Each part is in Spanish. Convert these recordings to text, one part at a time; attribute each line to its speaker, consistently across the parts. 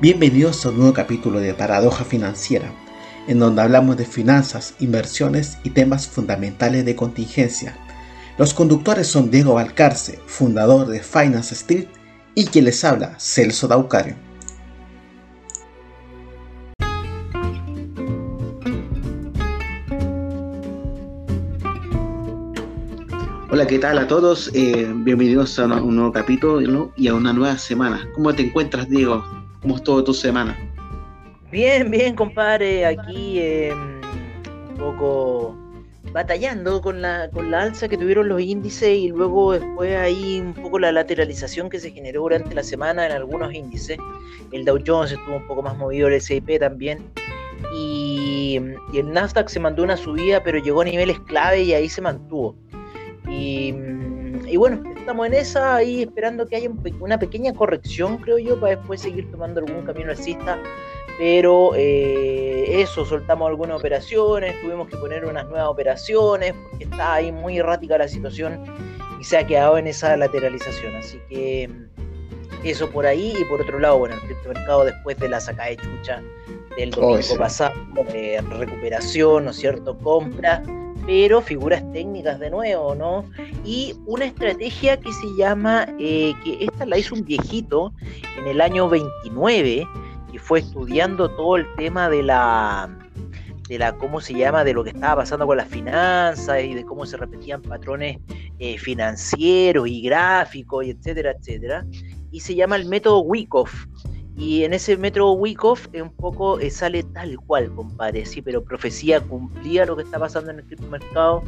Speaker 1: Bienvenidos a un nuevo capítulo de Paradoja Financiera, en donde hablamos de finanzas, inversiones y temas fundamentales de contingencia. Los conductores son Diego Valcarce, fundador de Finance Street, y quien les habla, Celso Daucario. Hola, ¿qué tal a todos? Eh, bienvenidos a un nuevo capítulo y a una nueva semana. ¿Cómo te encuentras, Diego? ¿Cómo estuvo tu semana?
Speaker 2: Bien, bien, compadre. Aquí em, un poco batallando con la, con la alza que tuvieron los índices y luego después ahí un poco la lateralización que se generó durante la semana en algunos índices. El Dow Jones estuvo un poco más movido, el S&P también. Y, y, el Nasdaq se mandó una subida, pero llegó a niveles clave y ahí se mantuvo. Y y bueno, estamos en esa, ahí esperando que haya una pequeña corrección, creo yo, para después seguir tomando algún camino alcista. Pero eh, eso, soltamos algunas operaciones, tuvimos que poner unas nuevas operaciones, porque está ahí muy errática la situación y se ha quedado en esa lateralización. Así que eso por ahí. Y por otro lado, bueno, el criptomercado después de la sacada de chucha del oh, domingo pasado, de recuperación, ¿no es cierto? Compra pero figuras técnicas de nuevo, ¿no? Y una estrategia que se llama, eh, que esta la hizo un viejito en el año 29, que fue estudiando todo el tema de la, de la, ¿cómo se llama?, de lo que estaba pasando con las finanzas y de cómo se repetían patrones eh, financieros y gráficos, y etcétera, etcétera. Y se llama el método Wyckoff. Y en ese metro Wyckoff un poco eh, sale tal cual, compadre, sí, pero profecía cumplía lo que está pasando en el criptomercado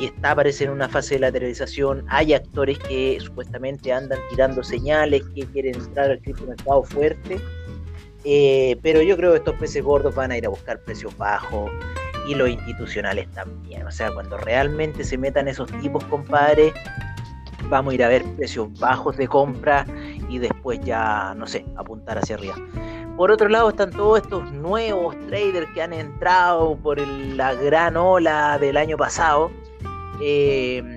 Speaker 2: y está parece en una fase de lateralización. Hay actores que supuestamente andan tirando señales que quieren entrar al criptomercado fuerte, eh, pero yo creo que estos peces gordos van a ir a buscar precios bajos y los institucionales también. O sea, cuando realmente se metan esos tipos, compadre, vamos a ir a ver precios bajos de compra y después ya, no sé, apuntar hacia arriba. Por otro lado están todos estos nuevos traders que han entrado por la gran ola del año pasado. Eh,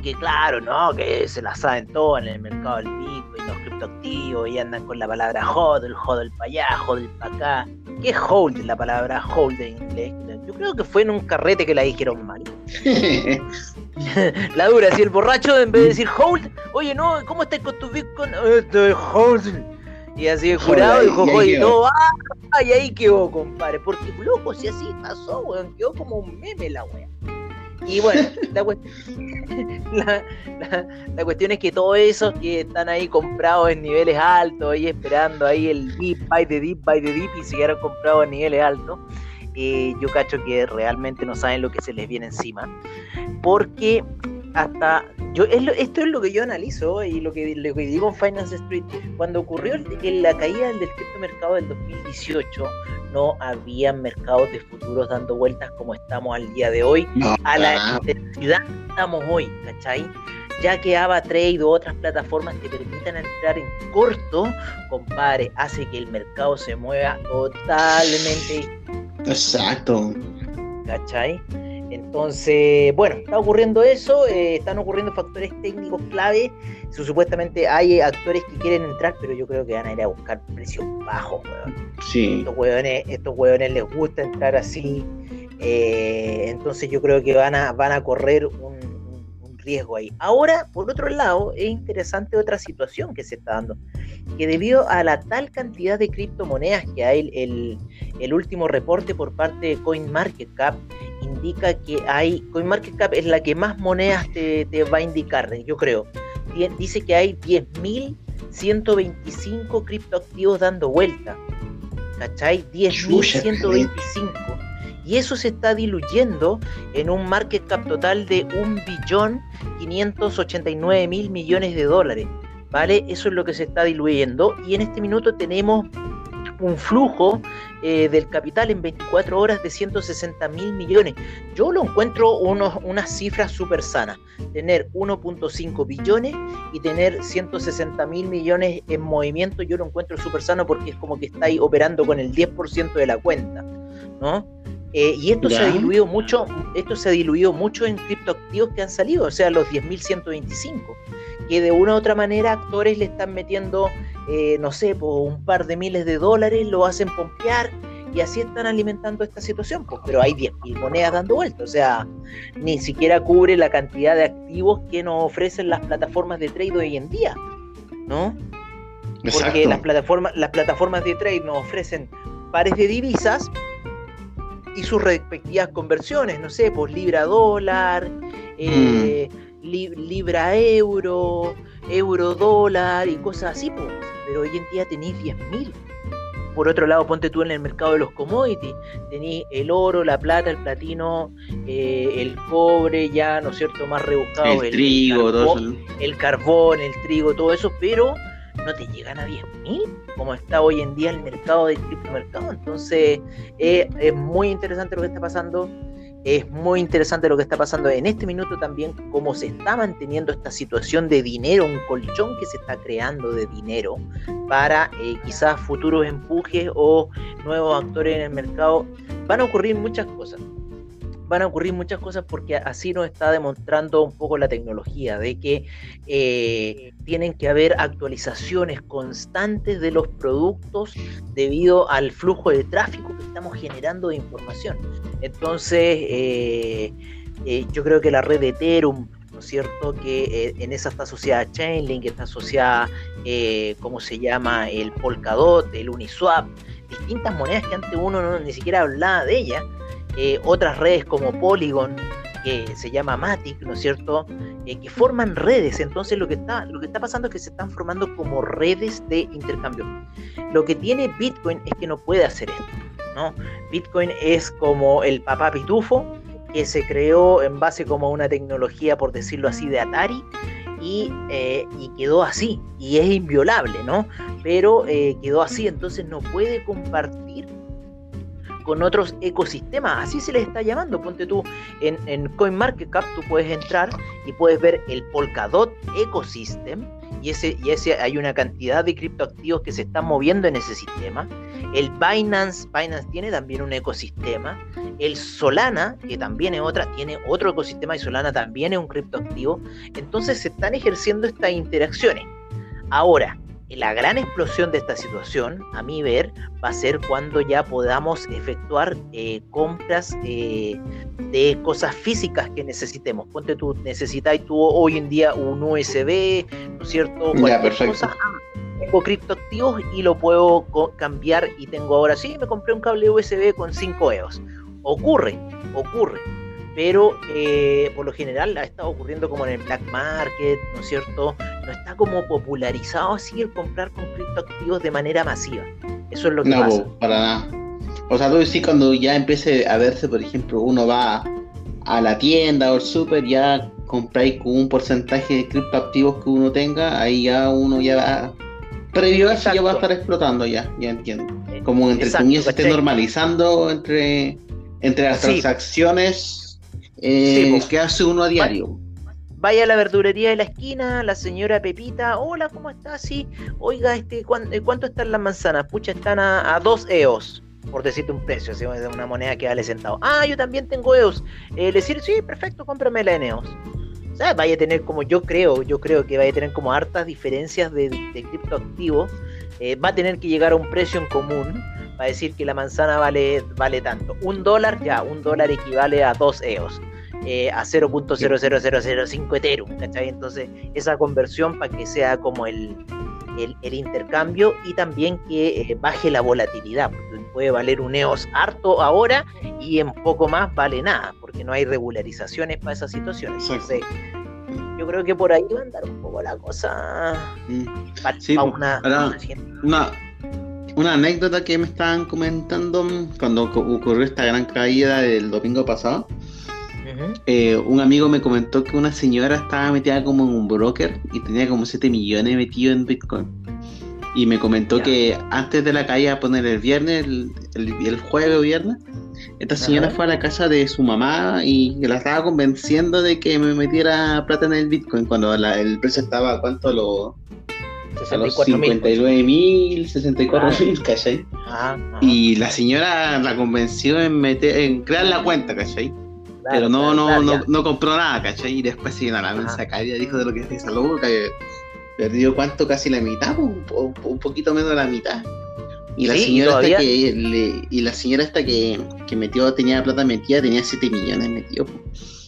Speaker 2: y que claro, ¿no? Que se la saben todo en el mercado del Bitcoin, los criptoactivos, y andan con la palabra hodl, hodl para allá, hodl para acá. ¿Qué es hold la palabra hold en inglés? Yo creo que fue en un carrete que la dijeron mal. la dura, si el borracho en vez de decir hold, oye, no, ¿cómo estás con tu Bitcoin? Estoy hold. Y así el jurado dijo, oye, no, ah, y ahí quedó, compadre. Porque, loco, si así pasó, weón, quedó como un meme la weá. Y bueno, la, cuestión es que todos esos que están ahí comprados en niveles altos, ahí esperando ahí el deep, buy the deep, buy the deep, y se quedaron comprados en niveles altos, yo cacho que realmente no saben lo que se les viene encima. Porque hasta yo esto es lo que yo analizo y lo que, lo que digo en Finance Street cuando ocurrió la caída del criptomercado del 2018 no había mercados de futuros dando vueltas como estamos al día de hoy a la intensidad que estamos hoy ¿cachai? ya que AvaTrade o otras plataformas te permitan entrar en corto compadre hace que el mercado se mueva totalmente
Speaker 1: Exacto.
Speaker 2: ¿Cachai? Entonces, bueno, está ocurriendo eso, eh, están ocurriendo factores técnicos clave. supuestamente hay actores que quieren entrar, pero yo creo que van a ir a buscar precios bajos, weón.
Speaker 1: Sí.
Speaker 2: Estos hueones, estos hueones les gusta entrar así. Eh, entonces yo creo que van a, van a correr un, riesgo ahí. Ahora, por otro lado, es interesante otra situación que se está dando, que debido a la tal cantidad de criptomonedas que hay, el, el último reporte por parte de CoinMarketCap indica que hay, CoinMarketCap es la que más monedas te, te va a indicar, yo creo. Dice que hay 10.125 criptoactivos dando vuelta. ¿Cachai? 10.125 y eso se está diluyendo en un market cap total de 1.589.000 millones de dólares. ¿Vale? Eso es lo que se está diluyendo y en este minuto tenemos un flujo eh, del capital en 24 horas de 160 mil millones. Yo lo encuentro unos, unas cifras súper sanas. Tener 1.5 billones y tener 160 mil millones en movimiento, yo lo encuentro súper sano porque es como que está ahí operando con el 10% de la cuenta. ¿no? Eh, y esto se ha diluido mucho, esto se ha diluido mucho en criptoactivos que han salido, o sea, los 10.125, que de una u otra manera actores le están metiendo eh, no sé, por un par de miles de dólares, lo hacen pompear y así están alimentando esta situación, pues, pero hay 10.000 monedas dando vueltas, o sea, ni siquiera cubre la cantidad de activos que nos ofrecen las plataformas de trade hoy en día, ¿no? Porque las plataformas, las plataformas de trade nos ofrecen pares de divisas y sus respectivas conversiones, no sé, pues libra dólar, eh, mm. libra euro, euro dólar y cosas así, pues. pero hoy en día tenéis 10.000 por otro lado, ponte tú en el mercado de los commodities, tenés el oro, la plata, el platino, eh, el cobre, ya, ¿no es cierto?, más rebuscado.
Speaker 3: El, trigo,
Speaker 2: el
Speaker 3: carbón,
Speaker 2: todo el carbón, el trigo, todo eso, pero no te llegan a 10.000, como está hoy en día el mercado del criptomercado. Entonces, eh, es muy interesante lo que está pasando. Es muy interesante lo que está pasando en este minuto también, cómo se está manteniendo esta situación de dinero, un colchón que se está creando de dinero para eh, quizás futuros empujes o nuevos actores en el mercado. Van a ocurrir muchas cosas van a ocurrir muchas cosas porque así nos está demostrando un poco la tecnología, de que eh, tienen que haber actualizaciones constantes de los productos debido al flujo de tráfico que estamos generando de información. Entonces, eh, eh, yo creo que la red de Ethereum, ¿no es cierto? Que en esa está asociada Chainlink, está asociada, ¿cómo se llama? El Polkadot, el Uniswap, distintas monedas que antes uno no, ni siquiera hablaba de ellas eh, otras redes como Polygon, que se llama Matic, ¿no es cierto? Eh, que forman redes. Entonces lo que, está, lo que está pasando es que se están formando como redes de intercambio. Lo que tiene Bitcoin es que no puede hacer esto. ¿no? Bitcoin es como el papá pitufo que se creó en base como a una tecnología, por decirlo así, de Atari. Y, eh, quedó así, y es inviolable, ¿no? Pero quedó así, entonces no puede compartir con otros ecosistemas, así se les está llamando. Ponte tú en, en CoinMarketCap, tú puedes entrar y puedes ver el Polkadot Ecosystem. Y, ese, y ese hay una cantidad de criptoactivos que se están moviendo en ese sistema. El Binance, Binance tiene también un ecosistema. El Solana, que también es otra, tiene otro ecosistema y Solana también es un criptoactivo. Entonces se están ejerciendo estas interacciones. Ahora, la gran explosión de esta situación, a mi ver, va a ser cuando ya podamos efectuar eh, compras eh, de cosas físicas que necesitemos. Ponte tú, necesitáis tú hoy en día un USB, ¿no es cierto?
Speaker 3: Ya, perfecto. Cosa.
Speaker 2: Tengo criptoactivos y lo puedo cambiar y tengo ahora sí, me compré un cable USB con 5 EOS. Ocurre, ocurre pero eh, por lo general ha estado ocurriendo como en el black market, ¿no es cierto? No está como popularizado así el comprar con criptoactivos de manera masiva. Eso es lo que pasa.
Speaker 3: No, para nada. O sea, tú decís cuando ya empiece a verse, por ejemplo, uno va a la tienda o al super, ya compráis con un porcentaje de criptoactivos que uno tenga, ahí ya uno ya va, previo a eso ya va a estar explotando ya, ya entiendo. Eh, como entre comillas se esté normalizando entre, entre las transacciones eh, pues. ¿Qué hace uno a diario?
Speaker 2: Vaya a la verdurería de la esquina, la señora Pepita, hola, ¿cómo estás? Sí, oiga, este, eh, ¿cuánto están las manzanas? Pucha, están a, dos EOS, por decirte un precio, así, una moneda que vale centavo. Ah, yo también tengo EOS. Eh, decir, sí, perfecto, cómprame la en EOS. O sea, vaya a tener como, yo creo, yo creo que vaya a tener como hartas diferencias de, de criptoactivos. Eh, va a tener que llegar a un precio en común para decir que la manzana vale, vale tanto. Un dólar, ya, un dólar equivale a dos EOS eh, a 0.00005 Ethereum, ¿cachai? Entonces, esa conversión para que sea como el, el, intercambio y también que eh, baje la volatilidad, porque puede valer un EOS harto ahora y en poco más vale nada, porque no hay regularizaciones para esas situaciones. Entonces, yo creo que por ahí va a andar un poco la cosa
Speaker 3: mm. para, una, una, una, anécdota que me estaban comentando cuando ocurrió esta gran caída del domingo pasado eh, un amigo me comentó que una señora estaba metida como en un broker y tenía como 7 millones metido en Bitcoin. Y me comentó que antes de la caída, poner el viernes, el, el, jueves o viernes, esta señora fue a la casa de su mamá y la estaba convenciendo de que me metiera plata en el Bitcoin cuando el precio estaba a cuánto lo a los 59 mil, 64 mil, ¿cachai? Y la señora la convenció en meter, en crear la cuenta, ¿cachai? Pero no, no, no, no, compró nada, ¿cachai? Y después se a la mensa caída, dijo de lo que es esa loca, que perdió cuánto, casi la mitad, un, un poquito menos de la mitad. Y la señora esta que y la señora esta que, que, metió, tenía plata metida, tenía 7 millones metido.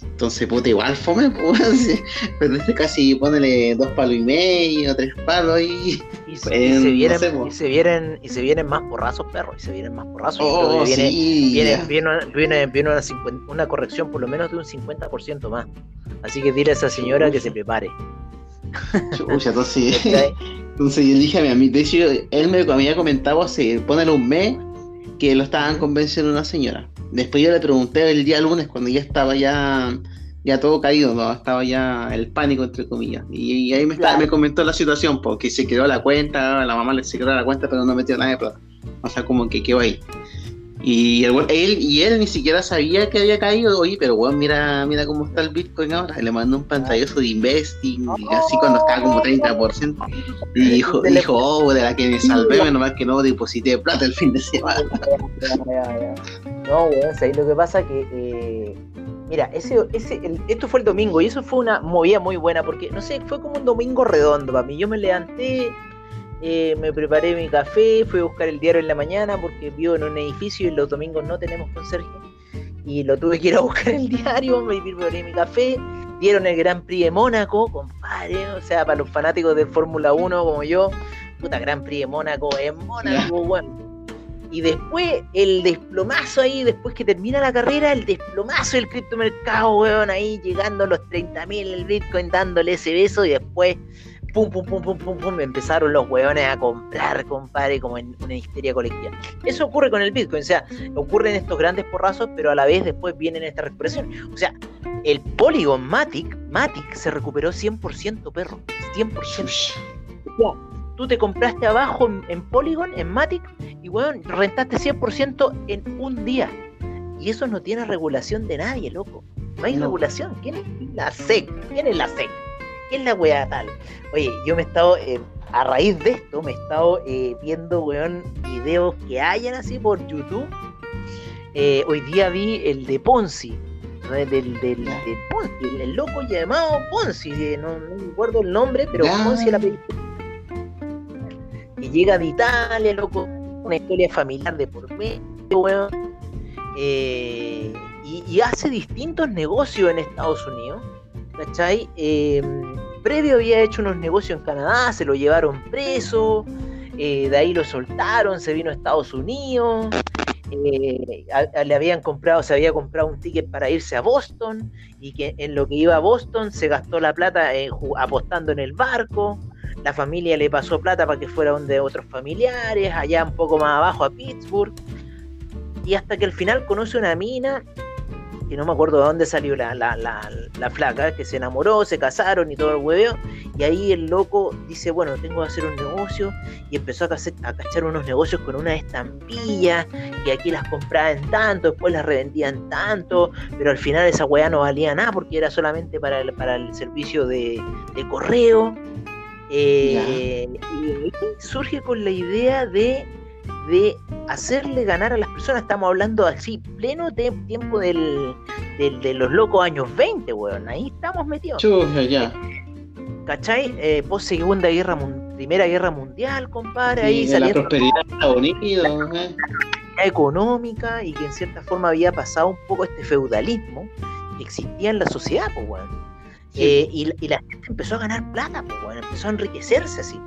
Speaker 3: Entonces, puta, igual fome, pues. Pero este casi ponele dos palos y medio, tres palos y.
Speaker 2: Y se, pues, vienen, y se vienen, y se vienen más porrazos, perros, y se vienen más porrazos. Oh, viene, sí, viene, viene, viene, una, una, corrección por lo menos de un 50% más. Así que dile a esa señora que se prepare.
Speaker 3: Chucha, entonces, entonces yo dije a mí, de hecho, él me había comentado hace, ponele un mes, que lo estaban convenciendo una señora. Después yo le pregunté el día lunes, cuando ya estaba ya, ya todo caído, ¿no? estaba ya el pánico, entre comillas. Y, ahí me, me comentó la situación, porque se quedó la cuenta, la mamá le se quedó la cuenta, pero no metió nada de plata. O sea, como que quedó ahí. Y él, y él ni siquiera sabía que había caído, oye, pero bueno, mira, mira cómo está el Bitcoin ahora. Le mandó un pantallazo de investing, así cuando estaba como 30%. Y dijo, dijo, oh, de la que me salvé, menos mal que no deposité plata el fin de semana.
Speaker 2: No, weón, ahí lo que pasa que, eh, mira, ese, ese, esto fue el domingo y eso fue una movida muy buena porque, no sé, fue como un domingo redondo para mí. Yo me levanté, eh, me preparé mi café, fui a buscar el diario en la mañana porque vivo en un edificio y los domingos no tenemos conserje. Y lo tuve que ir a buscar el diario, me preparé mi café, dieron el Gran Prix de Mónaco, compadre, o sea, para los fanáticos de Fórmula 1 como yo, puta Gran Prix de Mónaco, en Mónaco, bueno. Y después el desplomazo ahí, después que termina la carrera, el desplomazo del criptomercado, weón, ahí llegando a los 30.000 el Bitcoin dándole ese beso y después pum, pum, pum, pum, pum, pum, empezaron los hueones a comprar, compadre, como en una histeria colectiva. Eso ocurre con el Bitcoin, o sea, ocurren estos grandes porrazos, pero a la vez después vienen esta recuperación. O sea, el Polygon Matic, Matic se recuperó 100%, perro, 100%. tú te compraste abajo en, Polygon, en Matic, y weón, rentaste 100% en un día. Y eso no tiene regulación de nadie, loco. No hay regulación. ¿Quién es la SEC? ¿Quién es la SEC? ¿Qué es la weá tal? Oye, yo me he estado, eh, a raíz de esto, me he estado eh, viendo, weón, videos que hayan así por YouTube. Eh, hoy día vi el de Ponzi, del, del, del, Ponzi, el, loco llamado Ponzi, no, no me acuerdo el nombre, pero Ponzi es la película. Y llega de Italia, loco, una historia familiar de por medio, weón. y, y hace distintos negocios en Estados Unidos ¿cachai? Em, previo había hecho unos negocios en Canadá, se lo llevaron preso, eh, de ahí lo soltaron, se vino a Estados Unidos, eh, le habían comprado, se había comprado un ticket para irse a Boston y que en lo que iba a Boston se gastó la plata eh, apostando en el barco. La familia le pasó plata para que fuera donde otros familiares, allá un poco más abajo a Pittsburgh. Y hasta que al final conoce una mina que no me acuerdo de dónde salió la, la, la, flaca, que se enamoró, se casaron y todo el hueveo, y ahí el loco dice, bueno, tengo que hacer un negocio, y empezó a, a cachar unos negocios con una estampilla, que aquí las compraba en tanto, después las revendía en tanto, pero al final esa weá no valía nada porque era solamente para el, para el servicio de, correo. Eh, y surge con la idea de de hacerle ganar a las personas. Estamos hablando así, pleno tiempo del, de los locos años 20, weón. Ahí estamos metidos.
Speaker 3: ya.
Speaker 2: ¿Cachai? Eh, post Segunda Guerra Primera Guerra Mundial, compadre. ahí
Speaker 3: la prosperidad de Estados Unidos.
Speaker 2: Eh. económica y que en cierta forma había pasado un poco este feudalismo que existía en la sociedad, pues, weón. Eh, y, la gente empezó a ganar plata, pues, weón. Empezó a enriquecerse así.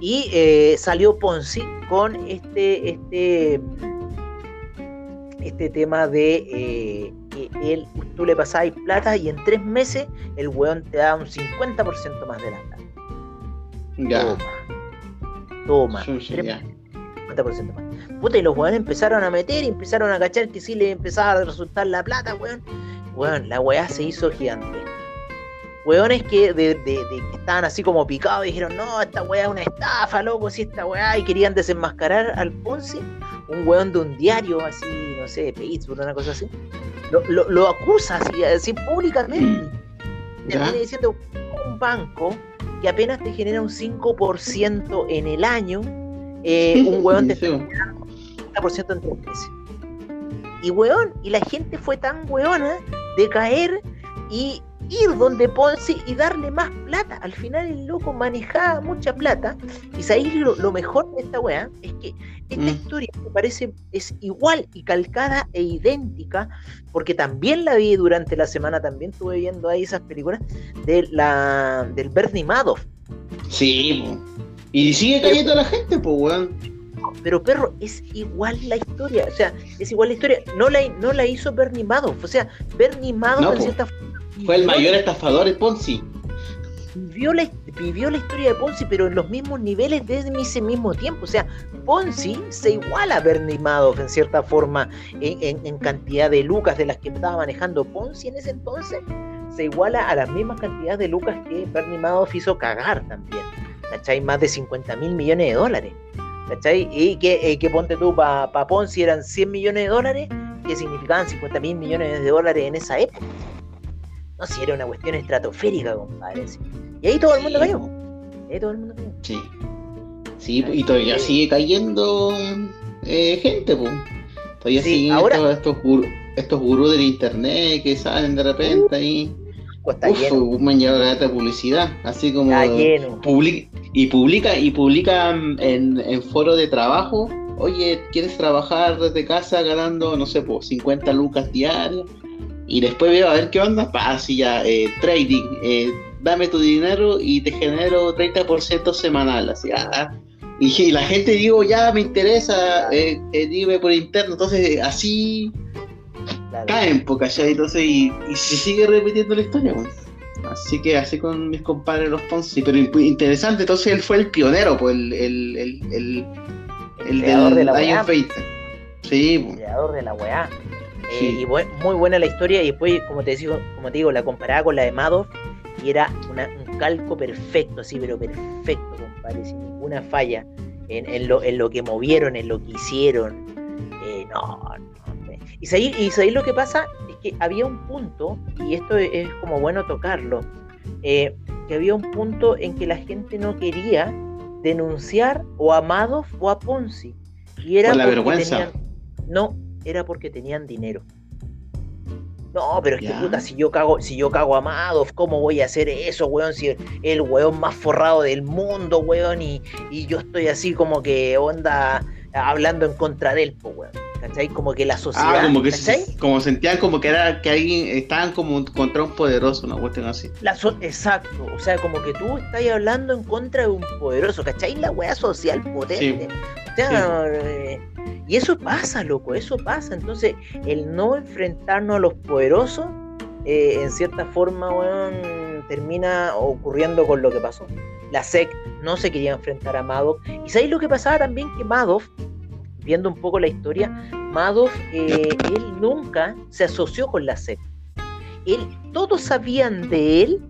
Speaker 2: Y eh, salió Ponzi con este, este, este tema de eh, que él, tú le pasabas plata y en tres meses el weón te da un 50% más de la plata.
Speaker 3: Ya.
Speaker 2: Toma. Toma. 50% más. Puta, y los weones empezaron a meter y empezaron a cachar que sí le empezaba a resultar la plata, weón. Weón, la weá se hizo gigante weones que, de, de, estaban así como picados y dijeron, no, esta weá es una estafa, loco, si esta weá, y querían desenmascarar al Ponce, un weón de un diario así, no sé, de Pittsburgh, una cosa así, lo, lo, acusa así, así públicamente. Termina diciendo, un banco que apenas te genera un 5% en el año, eh, un weón te está generando un 50% en tres meses. Y weón, y la gente fue tan weona de caer y ir donde Ponzi y darle más plata. Al final el loco manejaba mucha plata. Y sabéis lo, lo mejor de esta weá es que esta
Speaker 3: Mm.
Speaker 2: historia me parece es igual y calcada e idéntica, porque también la vi durante la semana, también estuve viendo ahí esas películas de la del Bernie Madoff.
Speaker 3: Sí. Y sigue cayendo a la gente, pues, weón.
Speaker 2: Pero perro, es igual la historia, o sea, es igual la historia. No la, no la hizo Bernie Madoff, o sea, Bernie Madoff
Speaker 3: No,
Speaker 2: en cierta forma
Speaker 3: Fue el mayor estafador, el Ponzi.
Speaker 2: vivió la, vivió la historia de Ponzi, pero en los mismos niveles desde ese mismo tiempo. O sea, Ponzi se iguala a Bernie Madoff en cierta forma en, en- en cantidad de lucas de las que estaba manejando Ponzi en ese entonces. Se iguala a las mismas cantidades de lucas que Bernie Madoff hizo cagar también. ¿Cachai? Más de 50 mil millones de dólares. ¿Cachai? Y que, eh, que ponte tú, para Ponzi eran 100 millones de dólares, que significaban 50 mil millones de dólares en esa época. No, si era una cuestión estratosférica, compadre. sí. Y ahí todo el mundo cayó. Ahí todo el mundo cayó.
Speaker 3: Sí. Sí, y todavía sigue cayendo eh, gente, pues. Todavía
Speaker 2: Sí,
Speaker 3: siguen
Speaker 2: ahora-
Speaker 3: estos, estos, gurús, estos gurús del internet que salen de repente ahí.
Speaker 2: Pues está
Speaker 3: Uf,
Speaker 2: lleno.
Speaker 3: me han llegado la de publicidad. Así como.
Speaker 2: Está lleno.
Speaker 3: public- y publica y publican en, en foros de trabajo. Oye, ¿quieres trabajar desde casa ganando, no sé, pues 50 lucas diarias? Y después veo a ver qué onda. Pa, así ya, eh, trading. eh, dame tu dinero y te genero 30% semanal. Así, ah, y, y la gente digo, ya me interesa, eh, eh, dime por interno. Entonces, así
Speaker 2: Claro.
Speaker 3: caen, po, ¿cachai? Entonces, y, y se sigue repitiendo la historia, weón. Así que así con mis compadres los Ponzi, pero interesante, entonces él fue el pionero, pues el, el, el, el, el
Speaker 2: creador
Speaker 3: del
Speaker 2: de la
Speaker 3: año
Speaker 2: weá.
Speaker 3: 20. Sí,
Speaker 2: creador de la weá. Eh, y buen- muy buena la historia. Y después, como te digo, como te digo, la comparaba con la de Madoff y era una- un calco perfecto, así, pero perfecto, compadre, sin ninguna falla en, en lo, en lo que movieron, en lo que hicieron. Eh, no, no. Y sabéis y sabéis lo que pasa es que había un punto, y esto es, como bueno tocarlo, eh, que había un punto en que la gente no quería denunciar o a Madoff o a Ponzi. Y era
Speaker 3: Por la vergüenza.
Speaker 2: tenían- no, era porque tenían dinero. No, pero es que puta, si yo cago, si yo cago a Madoff, ¿cómo voy a hacer eso, weón? Si el, weón más forrado del mundo, weón, y, y yo estoy así como que onda hablando en contra de él, po, weón. ¿Cachai? Como que la sociedad.
Speaker 3: Ah, como que como sentían como que era que alguien estaban como contra un poderoso, una cuestión así.
Speaker 2: La so- Exacto, o sea, como que tú estás hablando en contra de un poderoso, ¿cachai? La weá social potente. O sea, eh, y eso pasa, loco, eso pasa. Entonces, el no enfrentarnos a los poderosos, eh, en cierta forma, termina ocurriendo con lo que pasó. La SEC no se quería enfrentar a Madoff. ¿Y sabéis lo que pasaba también? Que Madoff, viendo un poco la historia, Madoff, eh, él nunca se asoció con la SEC. Todos sabían de él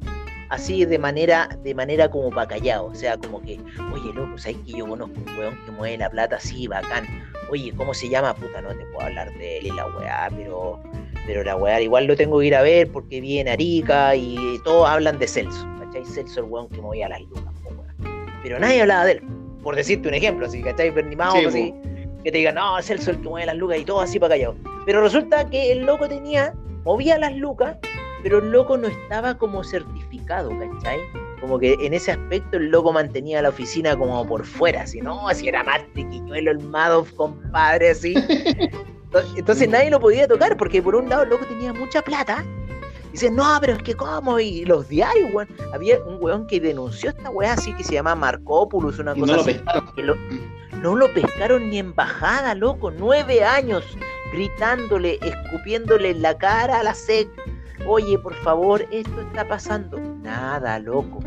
Speaker 2: así de manera, de manera como para callado, o sea, como que, oye, loco, ¿sabes que yo conozco un weón que mueve la plata así, bacán? Oye, ¿cómo se llama? Puta, no te puedo hablar de él y la weá, pero, pero la weá igual lo tengo que ir a ver porque vi en Arica y todos hablan de Celso, ¿cachai? Celso el weón que movía las lucas. Pero nadie hablaba de él, por decirte un ejemplo, así, ¿cachai?
Speaker 3: Sí,
Speaker 2: así, que te digan, no, Celso el que mueve las lucas y todo así para callado. Pero resulta que el loco tenía, movía las lucas, pero el loco no estaba como certificado, ¿cachai? Como que en ese aspecto el loco mantenía la oficina como por fuera, así, no, así era más triquiñuelo el Madoff, compadre, así. Entonces nadie lo podía tocar, porque por un lado el loco tenía mucha plata. Y dice, no, pero es que cómo, y los diarios, weón. Había un weón que denunció esta weá así que se llama Marcopoulos, una
Speaker 3: Y
Speaker 2: cosa
Speaker 3: no lo
Speaker 2: así. lo- no lo pescaron ni en bajada, loco. Nueve años gritándole, escupiéndole en la cara a la SEC. Oye, por favor, esto está pasando. Nada, loco.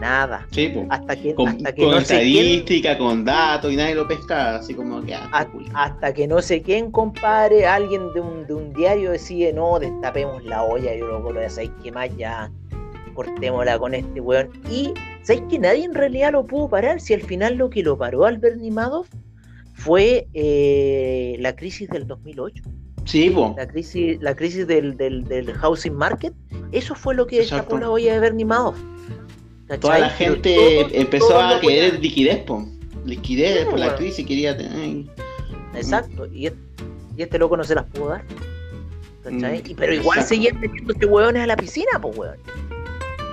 Speaker 2: Nada.
Speaker 3: Sí.
Speaker 2: Hasta que,
Speaker 3: Con,
Speaker 2: hasta que
Speaker 3: con
Speaker 2: no sé quién,
Speaker 3: estadística, con datos y nadie lo pesca, así como que ah,
Speaker 2: hasta que no sé quién, compadre, alguien de un, de un diario decide, no, destapemos la olla, yo lo ya sabéis que más, ya cortémosla con este weón. Y sabéis que nadie en realidad lo pudo parar, si al final lo que lo paró al Bernie Madoff fue eh, la crisis del 2008.
Speaker 3: Sí, po.
Speaker 2: la crisis, la crisis del, del, del housing market, eso fue lo que
Speaker 3: Exacto.
Speaker 2: la olla de Bernie Madoff. ¿Cachai?
Speaker 3: Toda la gente empezó
Speaker 2: todos
Speaker 3: a querer liquidez, po. Liquidez
Speaker 2: Sí,
Speaker 3: por la
Speaker 2: bueno.
Speaker 3: crisis, quería tener.
Speaker 2: Exacto, y, y este loco no se las pudo dar. ¿cachai? Mm, pero igual seguían metiéndose hueones a la piscina, pues weón.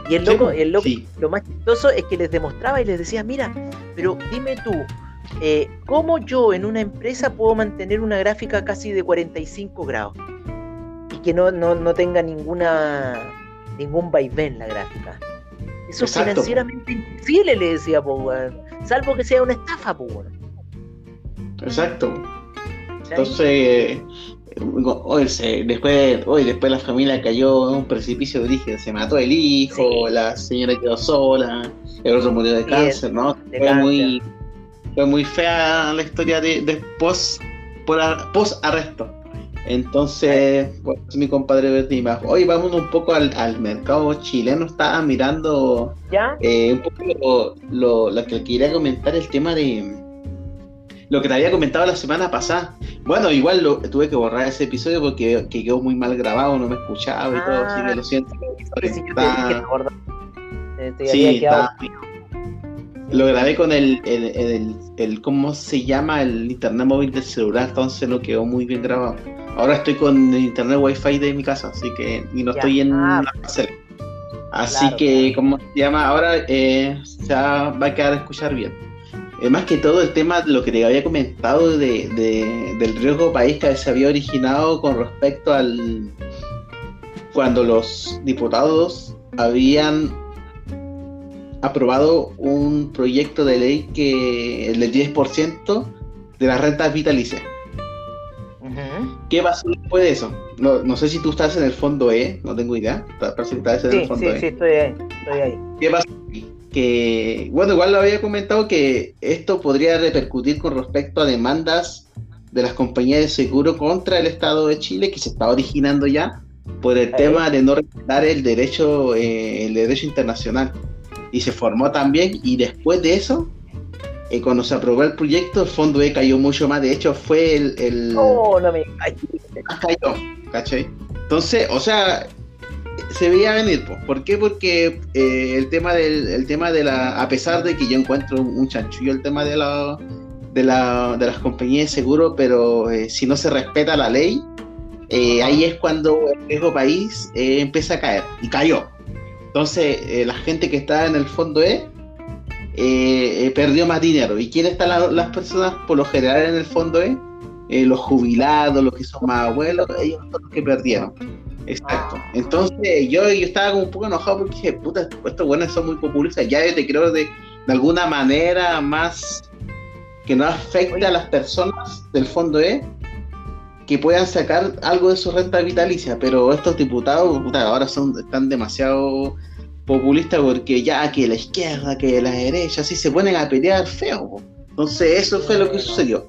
Speaker 2: Y el loco, el loco, lo más chistoso es que les demostraba y les decía, mira, pero dime tú, eh, ¿cómo yo en una empresa puedo mantener una gráfica casi de 45 grados? Y que no, no, tenga ninguna ningún vaivén la gráfica. Eso es financieramente imposible, le decía, pues, Salvo que sea una estafa, pues,
Speaker 3: Exacto. Entonces, hoy, después, hoy después la familia cayó en un precipicio de origen, se mató el hijo, la señora quedó sola, el otro murió de cáncer, ¿no? fue muy fue muy fea la historia de, de post, post arresto. Entonces, pues mi compadre Bernie Hoy vamos un poco al, mercado chileno. Estaba mirando eh, un poco lo, lo, que quería comentar, el tema de lo que te había comentado la semana pasada. Bueno, igual lo, tuve que borrar ese episodio porque quedó muy mal grabado, no me escuchaba y todo, así que lo siento. Sí, está, lo grabé con el, el, el, ¿cómo se llama? El internet móvil del celular, entonces no quedó muy bien grabado. Ahora estoy con el internet wifi de mi casa, así que, y no estoy en ah, la Así que, ¿cómo se llama? Ahora eh, se va a quedar a escuchar bien. Eh, más que todo el tema de lo que te había comentado de, del riesgo país que se había originado con respecto al cuando los diputados habían aprobado un proyecto de ley que el del 10% de las rentas vitalicias. ¿Qué pasó después de eso? No, sé si tú estás en el fondo E, no tengo idea.
Speaker 2: Parece que estás en el fondo sí, E. Sí, estoy ahí, estoy ahí.
Speaker 3: ¿Qué pasó? Que, bueno, igual lo había comentado que esto podría repercutir con respecto a demandas de las compañías de seguro contra el Estado de Chile, que se está originando ya por el tema de no respetar el derecho, eh, el derecho internacional y se formó también y después de eso eh, cuando se aprobó el proyecto el fondo E cayó mucho más. De hecho fue el, el
Speaker 2: oh, no me
Speaker 3: cayó ¿cachai? entonces o sea se veía venir ¿por qué? porque eh, el tema del el tema de la a pesar de que yo encuentro un chanchullo el tema de la de, la, de las compañías de seguro pero eh, si no se respeta la ley ahí es cuando el riesgo país empieza a caer y cayó entonces, eh, la gente que está en el fondo E eh, perdió más dinero. ¿Y quiénes están las personas por lo general en el fondo E? los jubilados, los que son más abuelos, ellos son los que perdieron. Exacto. Entonces, yo, yo estaba como un poco enojado porque dije, puta, estos buenos son muy populistas. Ya yo te creo de, de alguna manera más que no afecte a las personas del fondo E que puedan sacar algo de su renta vitalicia, pero estos diputados ahora son están demasiado populistas porque ya que la izquierda, que la derecha, así se ponen a pelear feo. Entonces eso fue lo que sucedió.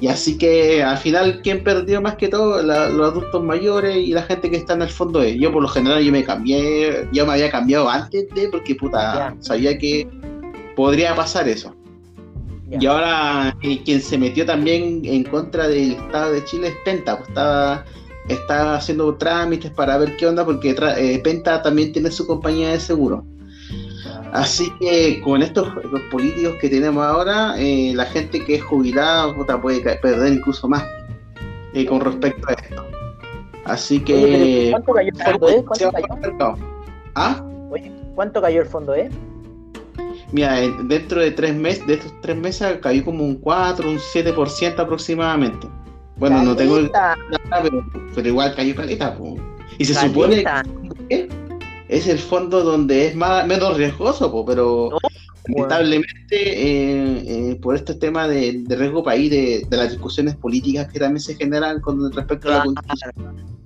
Speaker 3: Y así que al final, ¿quién perdió más que todo? los adultos mayores y la gente que está en el fondo de. Yo por lo general yo me cambié, yo me había cambiado antes de, porque puta, sabía que podría pasar eso. Y ahora eh, quien se metió también en contra del Estado de Chile es Penta, pues está, está haciendo trámites para ver qué onda, porque eh, Penta también tiene su compañía de seguro. Así que con estos los políticos que tenemos ahora, eh, la gente que es jubilada puede perder incluso más con respecto a esto. Así que...
Speaker 2: ¿Cuánto cayó el fondo, eh? ¿Cuánto cayó?
Speaker 3: ¿Ah?
Speaker 2: Oye, ¿cuánto cayó el fondo, eh?
Speaker 3: Mira, dentro de tres meses, de estos tres meses cayó como un 4, un 7% aproximadamente. Bueno, no tengo nada, pero, pero, igual cayó caleta. Y se supone que es el fondo donde es más menos riesgoso, pero lamentablemente eh, eh, por este tema de, riesgo país, de, de, las discusiones políticas que también se generan con respecto a la constitución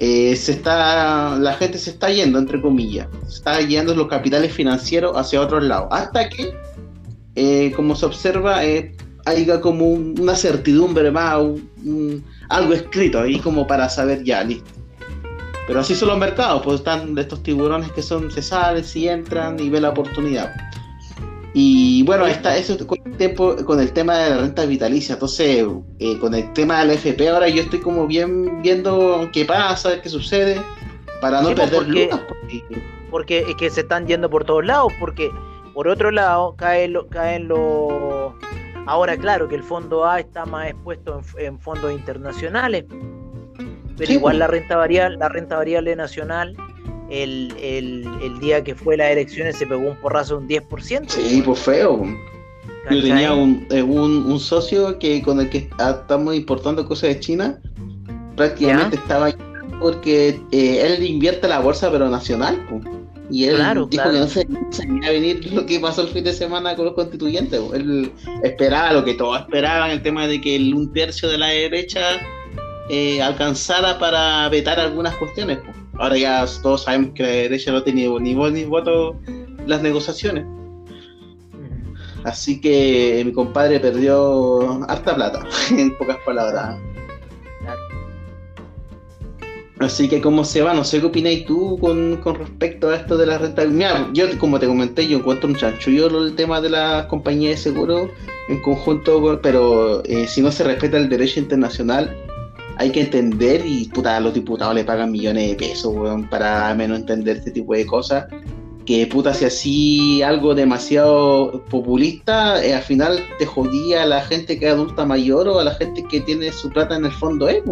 Speaker 3: eh, se está, la gente se está yendo, entre comillas, se está guiando los capitales financieros hacia otros lados, hasta que, eh, como se observa, eh, haya como una certidumbre más, algo escrito ahí como para saber ya, listo. Pero así son los mercados, pues están de estos tiburones que son, se salen, si entran y ven la oportunidad. Y bueno, está eso con el, con el tema de la renta vitalicia. Entonces, eh, con el tema del FP, ahora yo estoy como bien viendo qué pasa, qué sucede, para no pues, perder
Speaker 2: porque, porque, es que se están yendo por todos lados, porque por otro lado caen los... Caen lo... Ahora, claro que el fondo A está más expuesto en, fondos internacionales, pero igual la renta variable, la renta variable nacional, el, día que fue las elecciones se pegó un porrazo de un 10%.
Speaker 3: Sí, pues feo. Yo tenía eh, un, un, socio que con el que estamos importando cosas de China, prácticamente estaba porque eh, él invierte la bolsa pero nacional. Y él dijo que no se, iba a venir lo que pasó el fin de semana con los constituyentes. Él esperaba lo que todos esperaban, el tema de que el, un tercio de la derecha eh, alcanzara para vetar algunas cuestiones. Ahora ya todos sabemos que la derecha no tenía ni voz ni voto las negociaciones. Así que mi compadre perdió harta plata, en pocas palabras. Así que cómo se va, no sé qué opináis tú con, respecto a esto de la renta. Mira, yo como te comenté, yo encuentro un chanchullo el tema de las compañías de seguro en conjunto, pero eh, si no se respeta el derecho internacional, hay que entender y puta, a los diputados le pagan millones de pesos, weón, para menos entender este tipo de cosas. Que puta, si así algo demasiado populista, eh, al final te jodía a la gente que es adulta mayor o a la gente que tiene su plata en el fondo ¿eh?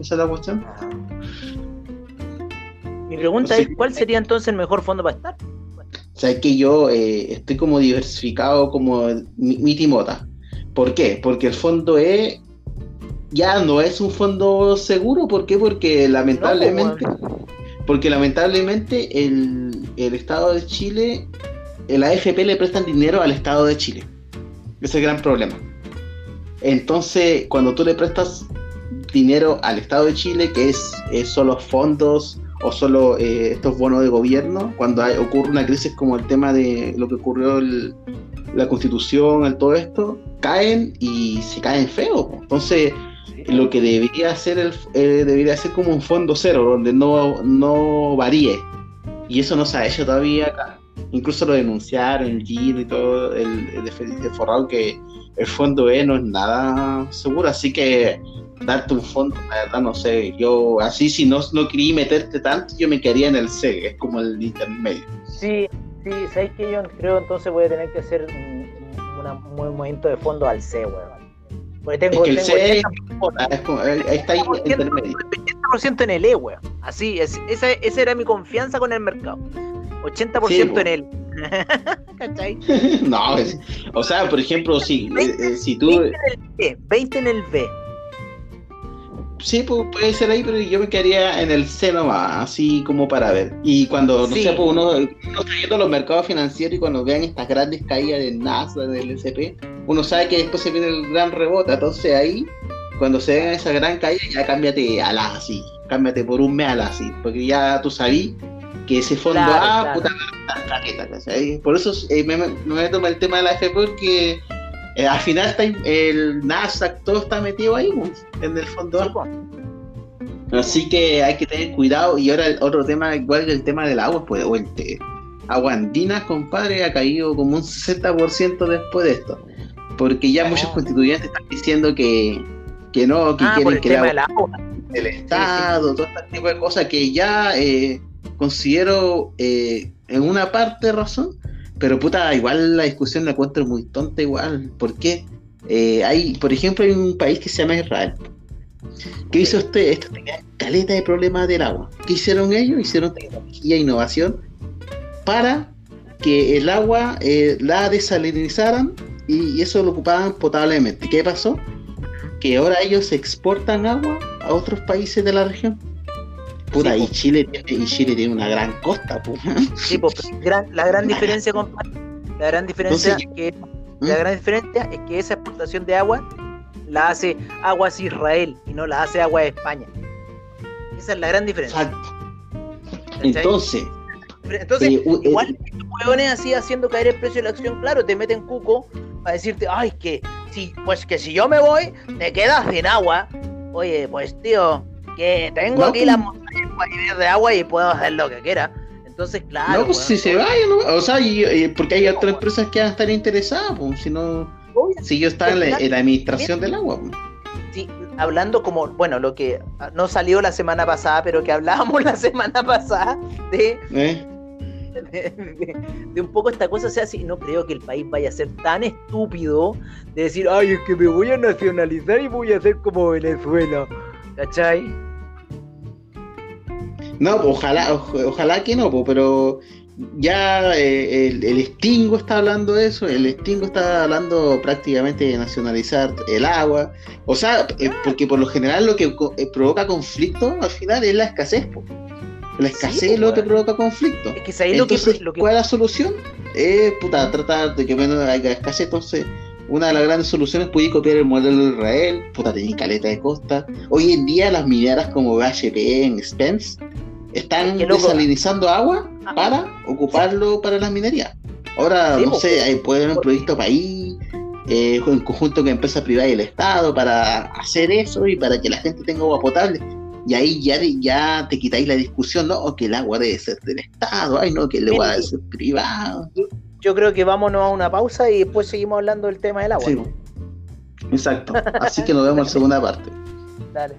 Speaker 3: Esa es la cuestión.
Speaker 2: Mi pregunta es, ¿cuál sería entonces el mejor fondo para estar?
Speaker 3: Sabes que yo eh, estoy como diversificado como mi, timota. ¿Por qué? Porque el fondo E ya no es un fondo seguro. ¿Por qué? Porque lamentablemente, porque lamentablemente el, el Estado de Chile, la AFP le prestan dinero al Estado de Chile. Ese es el gran problema. Entonces, cuando tú le prestas dinero al Estado de Chile, que es, es solo fondos o solo eh, estos bonos de gobierno, cuando ocurre una crisis como el tema de lo que ocurrió la constitución, todo esto, caen y se caen feo. Entonces, lo que debería ser el, eh, debería ser como un fondo cero, donde no, no varíe. Y eso no se ha hecho todavía acá. Incluso lo denunciaron, el GIR y todo, el, el, forrado, que el fondo E no es nada seguro. Así que darte un fondo, la verdad no sé, yo así si no, no quería meterte tanto, yo me quedaría en el C, es como el intermedio.
Speaker 2: Sí, sí, sabes que yo creo entonces voy a tener que hacer un, un movimiento de fondo al C, weón. Porque tengo,
Speaker 3: es que el C ah, es como, ahí está ahí
Speaker 2: intermedio. 80% en el E, weón. Así, es, esa, esa era mi confianza con el mercado. 80% en él.
Speaker 3: ¿Cachai? no, o sea, por ejemplo, si, eh, si tú.
Speaker 2: 20 en el B, 20 en el B,
Speaker 3: Sí, pues, puede ser ahí, pero yo me quedaría en el C nomás, así como para ver. Y cuando, no sé, pues uno, está viendo los mercados financieros y cuando vean estas grandes caídas del NASA, del SP, uno sabe que después se viene el gran rebote. Entonces ahí, cuando se vean esa gran caída, ya cámbiate a la así, cámbiate por un mes a la así, porque ya tú sabí que ese fondo A, puta, Por eso eh, me, me, me tomo el tema de la FP porque eh, al final está el Nasdaq, todo está metido ahí, pues, en el fondo. Así que hay que tener cuidado. Y ahora el otro tema, igual que el tema del agua, pues, o el agua andina, compadre, ha caído como un 60% después de esto. Porque ya muchos constituyentes están diciendo que, que no, que ah, quieren crear el, el Estado, todo este tipo de cosas que ya eh, considero eh, en una parte razón, pero puta, igual la discusión la encuentro muy tonta igual. ¿Por qué? Eh, hay, por ejemplo, hay un país que se llama Israel. ¿Qué hizo usted? Esto tenía caleta de problemas del agua. ¿Qué hicieron ellos? Hicieron tecnología e innovación para que el agua eh, la desalinizaran y, eso lo ocupaban potablemente. ¿Qué pasó? Que ahora ellos exportan agua a otros países de la región. Puta, y, Chile tiene, y Chile tiene una gran costa,
Speaker 2: Sí, pues, la gran diferencia, compadre, la gran diferencia que la ¿Mm? gran diferencia es que esa exportación de agua la hace Aguas Israel y no la hace Agua de España. Esa es la gran diferencia. Exacto.
Speaker 3: Entonces,
Speaker 2: entonces, eh, igual eh, hueones así haciendo caer el precio de la acción, claro, te meten cuco para decirte, ay, que si, pues que si yo me voy, te quedas sin agua. Oye, pues tío, que tengo aquí las montañas de agua y puedo hacer lo que quiera. Entonces, claro.
Speaker 3: No, pues si se va, o sea, porque hay otras empresas que van a estar interesadas, pues, si no, si yo estaba en la, administración del agua. Pues.
Speaker 2: Sí, hablando como, bueno, lo que no salió la semana pasada, pero que hablábamos la semana pasada de, ¿Eh? de, un poco esta cosa, sea, si no creo que el país vaya a ser tan estúpido de decir, ay, es que me voy a nacionalizar y voy a ser como Venezuela, ¿cachai?
Speaker 3: No, ojalá, ojalá que no, pero ya eh, el, el, Stingo está hablando de eso, el Stingo está hablando prácticamente de nacionalizar el agua, o sea, eh, porque por lo general lo que eh, provoca conflicto al final es la escasez. La escasez es lo que provoca conflicto. Es que entonces, lo que, ¿cuál es la solución? Es puta, tratar de que menos haya escasez, entonces una de las grandes soluciones puede copiar el modelo de Israel, puta, tenéis caleta de costa. Hoy en día las mineras como BHP en Spence están desalinizando agua para ocuparlo para las minerías. Ahora, no sé, hay, puede haber un proyecto país, eh, en conjunto con empresas privadas y el Estado, para hacer eso y para que la gente tenga agua potable. Y ahí ya, ya te quitáis la discusión, ¿no? O que el agua debe ser del Estado, ay, no, que el agua debe ser privado.
Speaker 2: Yo creo que vámonos a una pausa y después seguimos hablando del tema del agua. Sí.
Speaker 3: Exacto. Así que nos vemos en la segunda parte.
Speaker 2: Dale.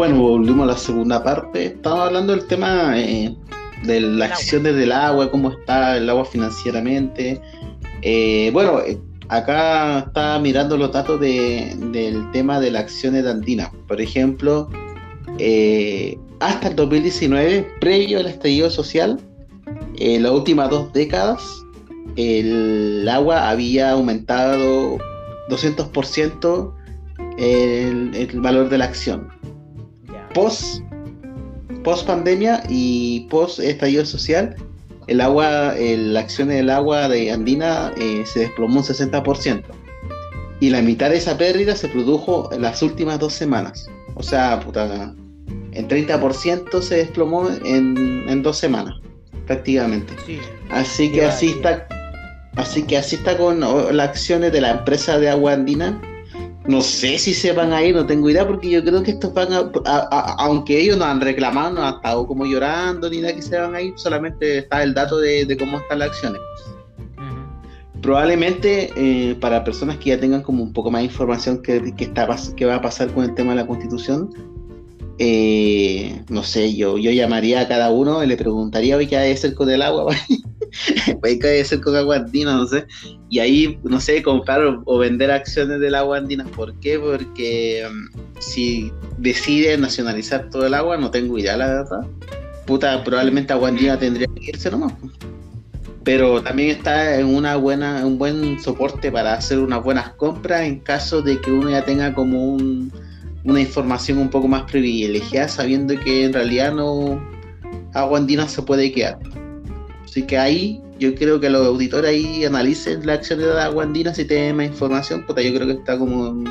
Speaker 3: bueno, volvimos a la segunda parte. Estamos hablando del tema eh, de las acciones del agua, cómo está el agua financieramente. Eh, bueno, eh, acá está mirando los datos del tema de las acciones de Andina. Por ejemplo, hasta el 2019, previo al estallido social, en las últimas dos décadas, el agua había aumentado 200% el, el valor de la acción post, post pandemia y post estallido social, el agua, la acción del agua de Andina eh, se desplomó un 60%. Y la mitad de esa pérdida se produjo en las últimas dos semanas. O sea, puta, en 30% se desplomó en, dos semanas, prácticamente. así que así está. Así que así está con las acciones de la empresa de agua andina no sé si se van a ir, no tengo idea, porque yo creo que estos van a, aunque ellos no han reclamado, no han estado como llorando ni nada que se van a ir, solamente está el dato de, cómo están las acciones. Probablemente eh, para personas que ya tengan como un poco más de información que, está, que va a pasar con el tema de la constitución, eh, no sé, yo, yo llamaría a cada uno y le preguntaría, ¿qué hay que hacer con el agua? puede ser con agua andina, no sé. Y ahí, no sé, comprar o, vender acciones del agua andina. ¿Por qué? Porque um, si decide nacionalizar todo el agua, no tengo idea, la verdad. Puta, probablemente agua andina tendría que irse nomás. Pero también está en una buena, un buen soporte para hacer unas buenas compras en caso de que uno ya tenga como una información un poco más privilegiada, sabiendo que en realidad no agua andina se puede quedar. Así que ahí yo creo que los auditores ahí analicen la acción de la Guandina si tienen más información, porque yo creo que está como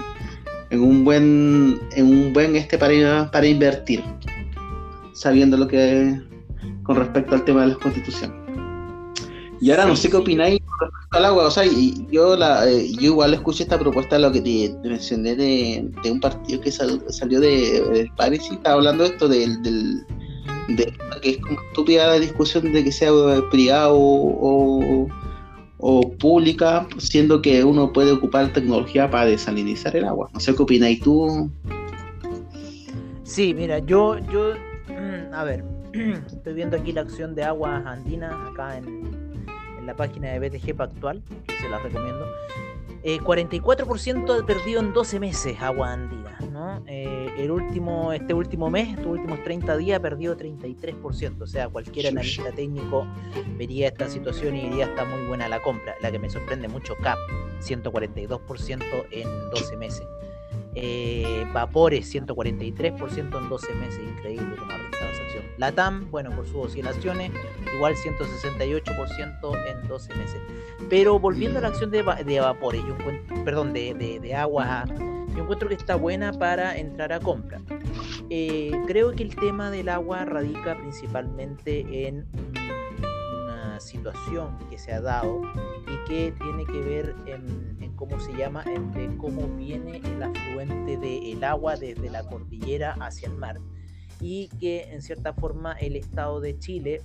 Speaker 3: en, un buen en un buen este para, para invertir, sabiendo lo que con respecto al tema de la constitución. Y ahora no sé qué opináis con respecto al agua, o sea, y yo la eh, yo igual escuché esta propuesta lo que te, mencioné de, un partido que salió de, de París y estaba hablando de esto del de que es como estúpida la discusión de que sea privado o, pública, siendo que uno puede ocupar tecnología para desalinizar el agua. No sé qué opináis tú.
Speaker 2: Sí, mira, yo, yo, a ver, estoy viendo aquí la acción de aguas andinas acá en, en la página de BTG actual, que se la recomiendo. 44% eh, perdido en 12 meses agua andina, ¿no? Eh, el último, este último mes, estos últimos 30 días, perdió 33%. O sea, cualquier analista técnico vería esta situación y diría está muy buena la compra. La que me sorprende mucho, CAP, 142% en 12 meses. Eh, Vapores, 143% en 12 meses, increíble como ha rentado esa acción. La TAM, bueno, por sus oscilaciones, igual 168% en 12 meses. Pero volviendo a la acción de, de Vapores, yo encuentro, perdón, de, de, de encuentro que está buena para entrar a compra. Eh, creo que el tema del agua radica principalmente en una situación que se ha dado y que tiene que ver en cómo se llama, de cómo viene el afluente del agua desde la cordillera hacia el mar y que en cierta forma el Estado de Chile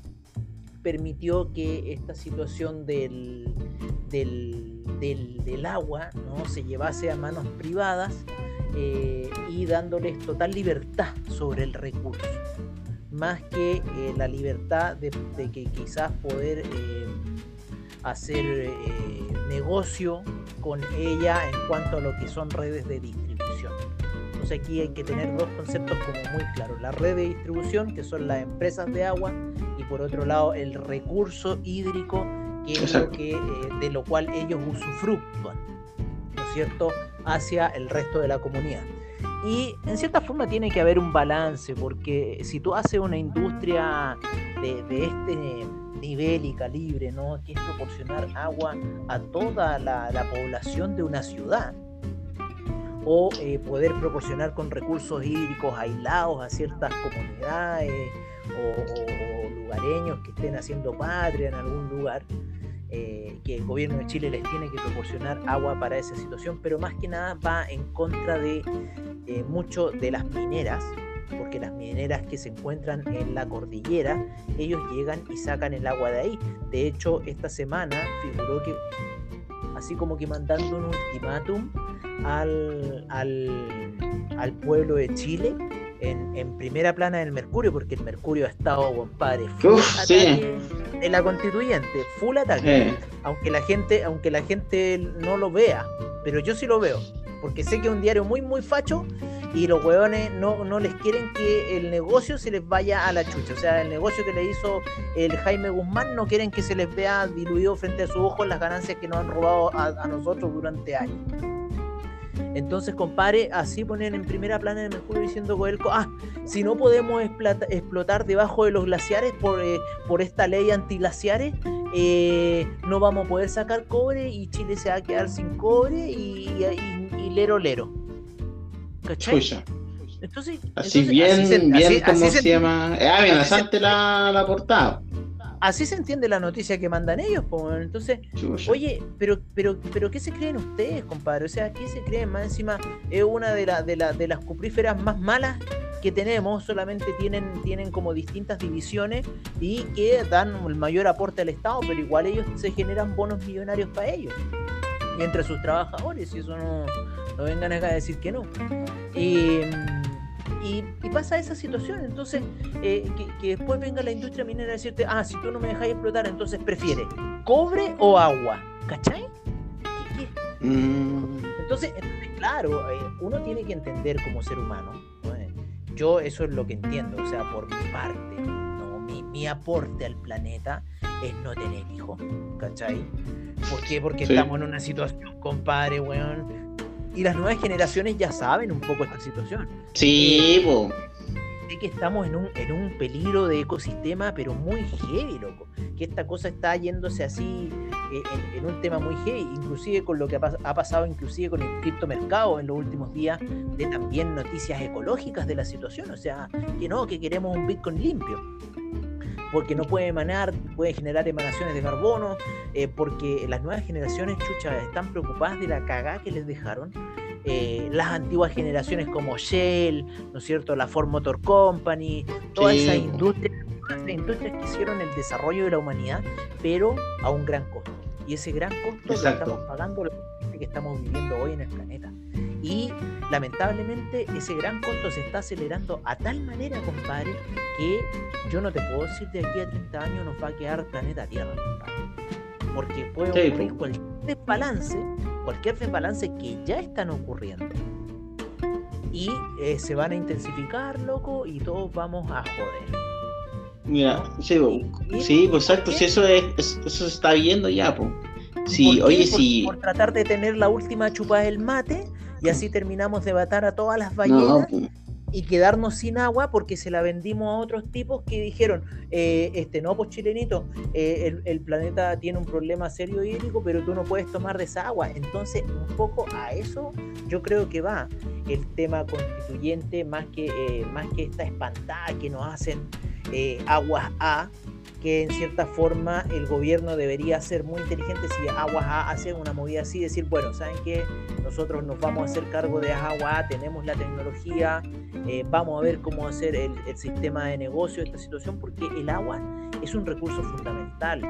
Speaker 2: permitió que esta situación del, del, agua ¿no? se llevase a manos privadas eh, y dándoles total libertad sobre el recurso, más que eh, la libertad de, que quizás poder eh, hacer negocio con ella en cuanto a lo que son redes de distribución. Entonces aquí hay que tener dos conceptos como muy claros. La red de distribución, que son las empresas de agua, y por otro lado el recurso hídrico, que es lo que, eh, de lo cual ellos usufructúan, ¿no es cierto?, hacia el resto de la comunidad. Y en cierta forma tiene que haber un balance, porque si tú haces una industria de, de este nivel y calibre, ¿no? que es proporcionar agua a toda la, población de una ciudad, o eh, poder proporcionar con recursos hídricos aislados a ciertas comunidades o, lugareños que estén haciendo patria en algún lugar, eh, que el gobierno de Chile les tiene que proporcionar agua para esa situación, pero más que nada va en contra de eh, mucho de las mineras, porque las mineras que se encuentran en la cordillera, ellos llegan y sacan el agua de ahí. De hecho, esta semana figuró que, así como que mandando un ultimátum al, al, pueblo de Chile, en, primera plana del Mercurio, porque el Mercurio ha estado, compadre, full ataque en la constituyente, full ataque. Aunque la gente, aunque la gente no lo vea, pero yo sí lo veo, porque sé que es un diario muy, muy facho y los hueones no, no, les quieren que el negocio se les vaya a la chucha. O sea, el negocio que le hizo el Jaime Guzmán no quieren que se les vea diluido frente a sus ojos las ganancias que nos han robado a, nosotros durante años. Entonces, compadre, así ponen en primera plana el Mercurio diciendo Coelco, ah, si no podemos explotar debajo de los glaciares por, eh, por esta ley antiglaciares, eh, no vamos a poder sacar cobre y Chile se va a quedar sin cobre y, y lero lero.
Speaker 3: Entonces, así bien, bien, ¿cómo se, llama? Es amenazante la, la, portada.
Speaker 2: Así se entiende la noticia que mandan ellos, entonces, oye, pero, pero, pero ¿qué se creen ustedes, compadre? O sea, ¿qué se creen? Más encima, es una de, la, de, la, de las cupríferas más malas que tenemos, solamente tienen, tienen como distintas divisiones y que dan el mayor aporte al Estado, pero igual ellos se generan bonos millonarios para ellos y entre sus trabajadores, y eso no, no vengan acá a decir que no. y, pasa esa situación, entonces, eh, que, después venga la industria minera a decirte, ah, si tú no me dejas explotar, entonces prefiere cobre o agua, ¿cachai? Mm. Entonces, claro, eh, uno tiene que entender como ser humano, yo eso es lo que entiendo, o sea, por mi parte, ¿no? mi, mi aporte al planeta es no tener hijos, ¿cachai? ¿Por qué? Porque estamos en una situación, compadre, weón, y las nuevas generaciones ya saben un poco esta situación.
Speaker 3: Sí,
Speaker 2: eh, Sé que estamos en un, en un peligro de ecosistema, pero muy heavy, loco. Que esta cosa está yéndose así eh, en, un tema muy heavy, inclusive con lo que ha, pasado inclusive con el criptomercado en los últimos días, de también noticias ecológicas de la situación. O sea, que no, que queremos un Bitcoin limpio porque no puede emanar, puede generar emanaciones de carbono, eh, porque las nuevas generaciones, chucha, están preocupadas de la cagada que les dejaron. Eh, las antiguas generaciones como Shell, ¿no es cierto? La Ford Motor Company, todas esas industrias, industrias que hicieron el desarrollo de la humanidad, pero a un gran costo. Y ese gran costo lo estamos pagando los que estamos viviendo hoy en el planeta. Y lamentablemente ese gran costo se está acelerando a tal manera, compadre, que yo no te puedo decir de aquí a 30 años nos va a quedar planeta Tierra, compadre. Porque puede ocurrir cualquier desbalance, cualquier desbalance que ya están ocurriendo. Y eh, se van a intensificar, loco, y todos vamos a joder.
Speaker 3: Mira, sí, sí pues exacto, si eso, es, eso se está viendo ya, pues. Sí, oye, sí.
Speaker 2: Por tratar de tener la última chupa del mate, y así terminamos de matar a todas las ballenas y quedarnos sin agua porque se la vendimos a otros tipos que dijeron, eh, este no, pues chilenito, eh, el, planeta tiene un problema serio hídrico, pero tú no puedes tomar de esa agua. Entonces, un poco a eso yo creo que va el tema constituyente, más que, eh, más que esta espantada que nos hacen aguas A que en cierta forma el gobierno debería ser muy inteligente si Aguas A hace una movida así, decir, bueno, ¿saben qué? Nosotros nos vamos a hacer cargo de Agua A, tenemos la tecnología, eh, vamos a ver cómo hacer el, sistema de negocio de esta situación, porque el agua es un recurso fundamental.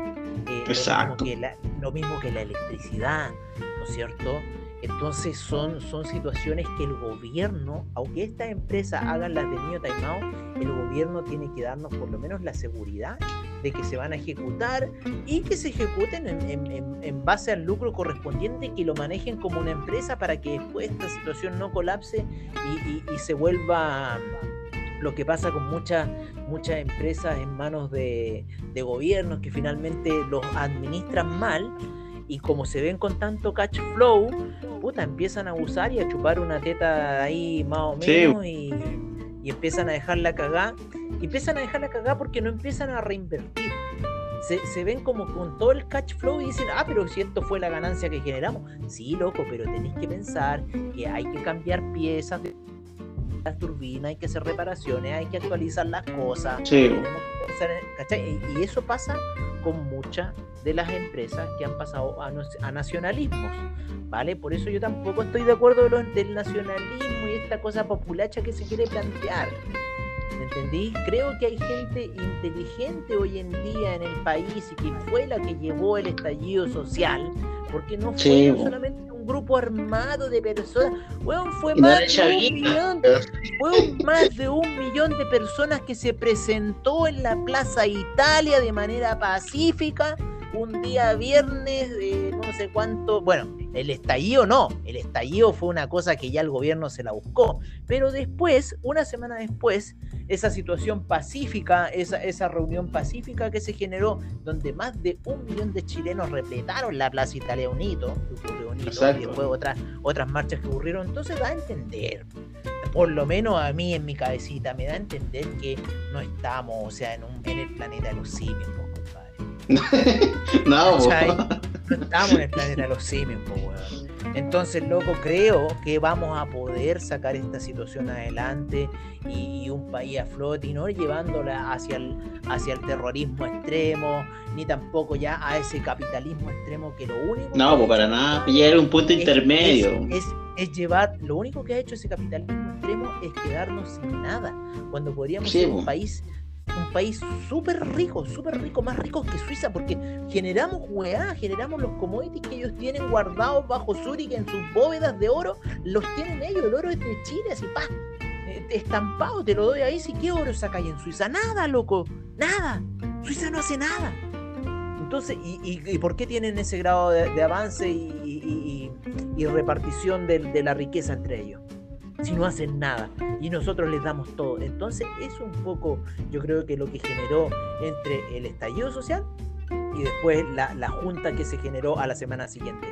Speaker 3: Eh, Exacto.
Speaker 2: Lo mismo, que la, lo mismo que la electricidad, ¿no es cierto? Entonces son, son situaciones que el gobierno, aunque estas empresas hagan las de niño taimao, el gobierno tiene que darnos por lo menos la seguridad de que se van a ejecutar y que se ejecuten en, base al lucro correspondiente, que lo manejen como una empresa para que después esta situación no colapse y, se vuelva lo que pasa con muchas muchas empresas en manos de, de gobiernos que finalmente los administran mal y como se ven con tanto catch flow, puta, empiezan a usar y a chupar una teta ahí más o menos y, empiezan a dejarla cagar. Y empiezan a dejarla cagar porque no empiezan a reinvertir. Se, ven como con todo el catch flow y dicen, ah, pero si esto fue la ganancia que generamos. Sí, loco, pero tenéis que pensar que hay que cambiar piezas de las turbinas, hay que hacer reparaciones, hay que actualizar las cosas. Sí. Y eso pasa con muchas de las empresas que han pasado a, nacionalismos, ¿vale? Por eso yo tampoco estoy de acuerdo con del nacionalismo y esta cosa populacha que se quiere plantear. ¿Entendí? Creo que hay gente inteligente hoy en día en el país y que fue la que llevó el estallido social, porque no fue solamente grupo armado de personas. fue más de un millón, fue más de un millón de personas que se presentó en la Plaza Italia de manera pacífica un día viernes de no sé cuánto, bueno, el estallido no, el estallido fue una cosa que ya el gobierno se la buscó, pero después, una semana después, esa situación pacífica, esa, esa reunión pacífica que se generó, donde más de un millón de chilenos repletaron la Plaza Italia Unito, y después otras, otras marchas que ocurrieron, entonces da a entender, por lo menos a mí en mi cabecita, me da a entender que no estamos, o sea, en, un, en el planeta de los simios,
Speaker 3: no,
Speaker 2: no estamos en el planeta de los simios, Entonces, loco, creo que vamos a poder sacar esta situación adelante y, un país a flote y no llevándola hacia el, hacia el terrorismo extremo, ni tampoco ya a ese capitalismo extremo que lo único.
Speaker 3: No, pues para nada, pillar un punto intermedio.
Speaker 2: Es, es, llevar, lo único que ha hecho ese capitalismo extremo es quedarnos sin nada, cuando podríamos ser un país un país súper rico, súper rico, más rico que Suiza, porque generamos weá, generamos los commodities que ellos tienen guardados bajo Zurich en sus bóvedas de oro, los tienen ellos, el oro es de Chile, así pa, eh, estampado, te lo doy ahí, si qué oro saca ahí en Suiza, nada, loco, nada, Suiza no hace nada. Entonces, ¿y, por qué tienen ese grado de, avance y, repartición de la riqueza entre ellos? Si no hacen nada y nosotros les damos todo. Entonces es un poco, yo creo que lo que generó entre el estallido social y después la, la junta que se generó a la semana siguiente.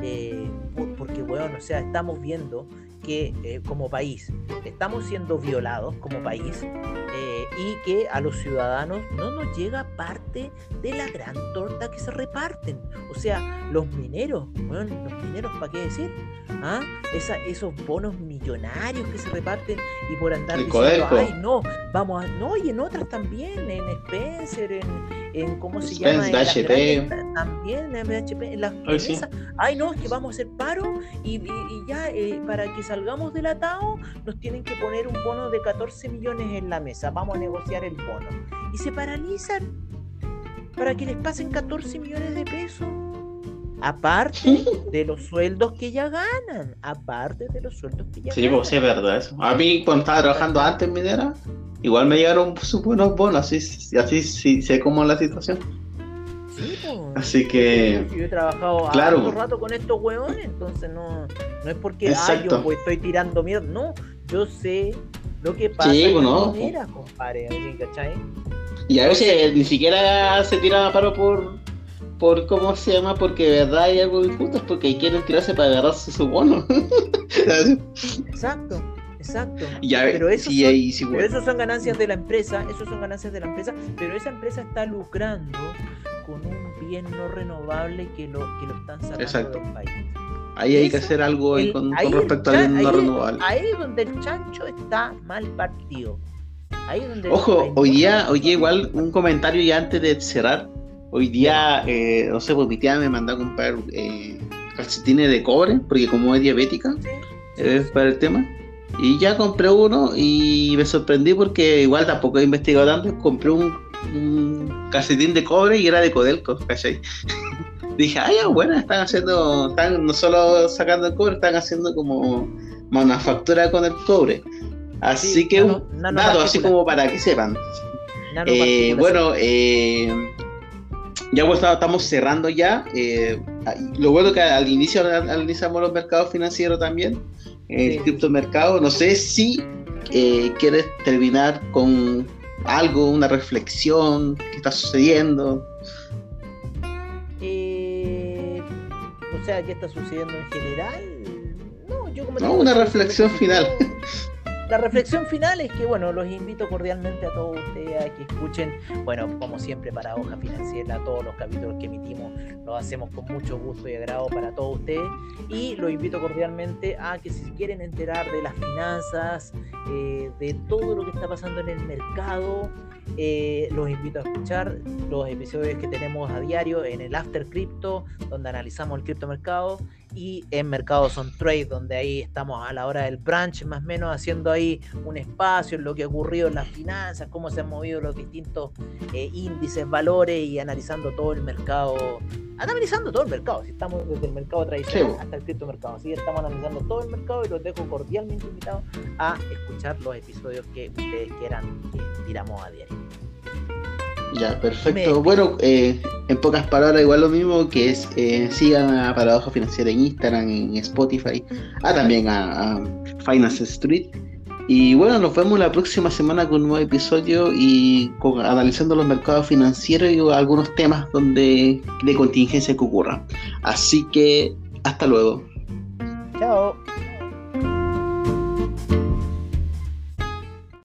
Speaker 2: Eh, porque, bueno, o sea, estamos viendo que eh, como país estamos siendo violados como país eh, y que a los ciudadanos no nos llega parte de la gran torta que se reparten. O sea, los mineros, bueno, los mineros, ¿para qué decir? ¿Ah? Esa, esos bonos millonarios que se reparten y por andar diciendo, ay, no, vamos a. No, y en otras también, en Spencer, en, en ¿cómo se llama? En
Speaker 3: HP.
Speaker 2: también en BHP, en las ay, no, es que vamos a hacer paro y, y, ya eh, para que salgamos del atado nos tienen que poner un bono de 14 millones en la mesa, vamos a negociar el bono. Y se paralizan para que les pasen 14 millones de pesos. Aparte de los sueldos que ya ganan. Aparte de los sueldos que ya
Speaker 3: sí,
Speaker 2: ganan.
Speaker 3: Pues, sí, es verdad eso. A mí, cuando estaba trabajando antes en minera, igual me llegaron sus buenos bonos. Así, así sí, sé cómo es la situación. Sí, pues, Así que.
Speaker 2: Yo he trabajado claro. un rato con estos huevones, entonces no, no es porque ah, yo pues, estoy tirando mierda. No, yo sé lo que pasa sí,
Speaker 3: pues, no.
Speaker 2: minera, compadre. ¿cachai?
Speaker 3: Y a veces ni siquiera se tira a paro por, por cómo se llama, porque de verdad hay algo injusto, es porque quieren tirarse para agarrarse su bono.
Speaker 2: exacto, exacto. pero, eso son, pero son ganancias de la empresa, esos son ganancias de la empresa, pero esa empresa está lucrando con un bien no renovable que lo, que lo están sacando del país.
Speaker 3: Ahí hay que hacer algo con, respecto al bien no renovable.
Speaker 2: Ahí es donde el chancho está mal partido. Ahí donde
Speaker 3: Ojo, hoy día, hoy igual un comentario ya antes de cerrar Hoy día, eh, no sé, pues mi tía me mandó a comprar eh, calcetines de cobre, porque como es diabética, es para el tema. Y ya compré uno y me sorprendí porque igual tampoco he investigado tanto. Compré un, calcetín de cobre y era de Codelco, ¿cachai? Dije, ay, bueno, están haciendo, están no solo sacando el cobre, están haciendo como manufactura con el cobre. Así que dato, así como para que sepan. Eh, bueno, eh, ya pues, estamos cerrando ya. Eh, lo bueno que al inicio analizamos los mercados financieros también, el criptomercado. No sé si quieres terminar con algo, una reflexión, qué está sucediendo.
Speaker 2: o sea, qué está sucediendo en general. No, yo como
Speaker 3: no, una reflexión final
Speaker 2: la reflexión final es que, bueno, los invito cordialmente a todos ustedes a que escuchen, bueno, como siempre para Hoja Financiera, todos los capítulos que emitimos los hacemos con mucho gusto y agrado para todos ustedes. Y los invito cordialmente a que si quieren enterar de las finanzas, eh, de todo lo que está pasando en el mercado, eh, los invito a escuchar los episodios que tenemos a diario en el After Crypto, donde analizamos el criptomercado y en Mercados on Trade, donde ahí estamos a la hora del brunch, más o menos haciendo ahí un espacio en lo que ha ocurrido en las finanzas, cómo se han movido los distintos eh, índices, valores y analizando todo el mercado, analizando todo el mercado, si estamos desde el mercado tradicional hasta el criptomercado, así estamos analizando todo el mercado y los dejo cordialmente invitados a escuchar los episodios que ustedes quieran que tiramos a diario.
Speaker 3: Ya, perfecto. Bueno, eh, en pocas palabras, igual lo mismo que es eh, sigan a Paradoja Financiera en Instagram, en Spotify, ah, también a, Finance Street. Y bueno, nos vemos la próxima semana con un nuevo episodio y analizando los mercados financieros y algunos temas donde de contingencia que ocurra. Así que hasta luego.
Speaker 2: Chao.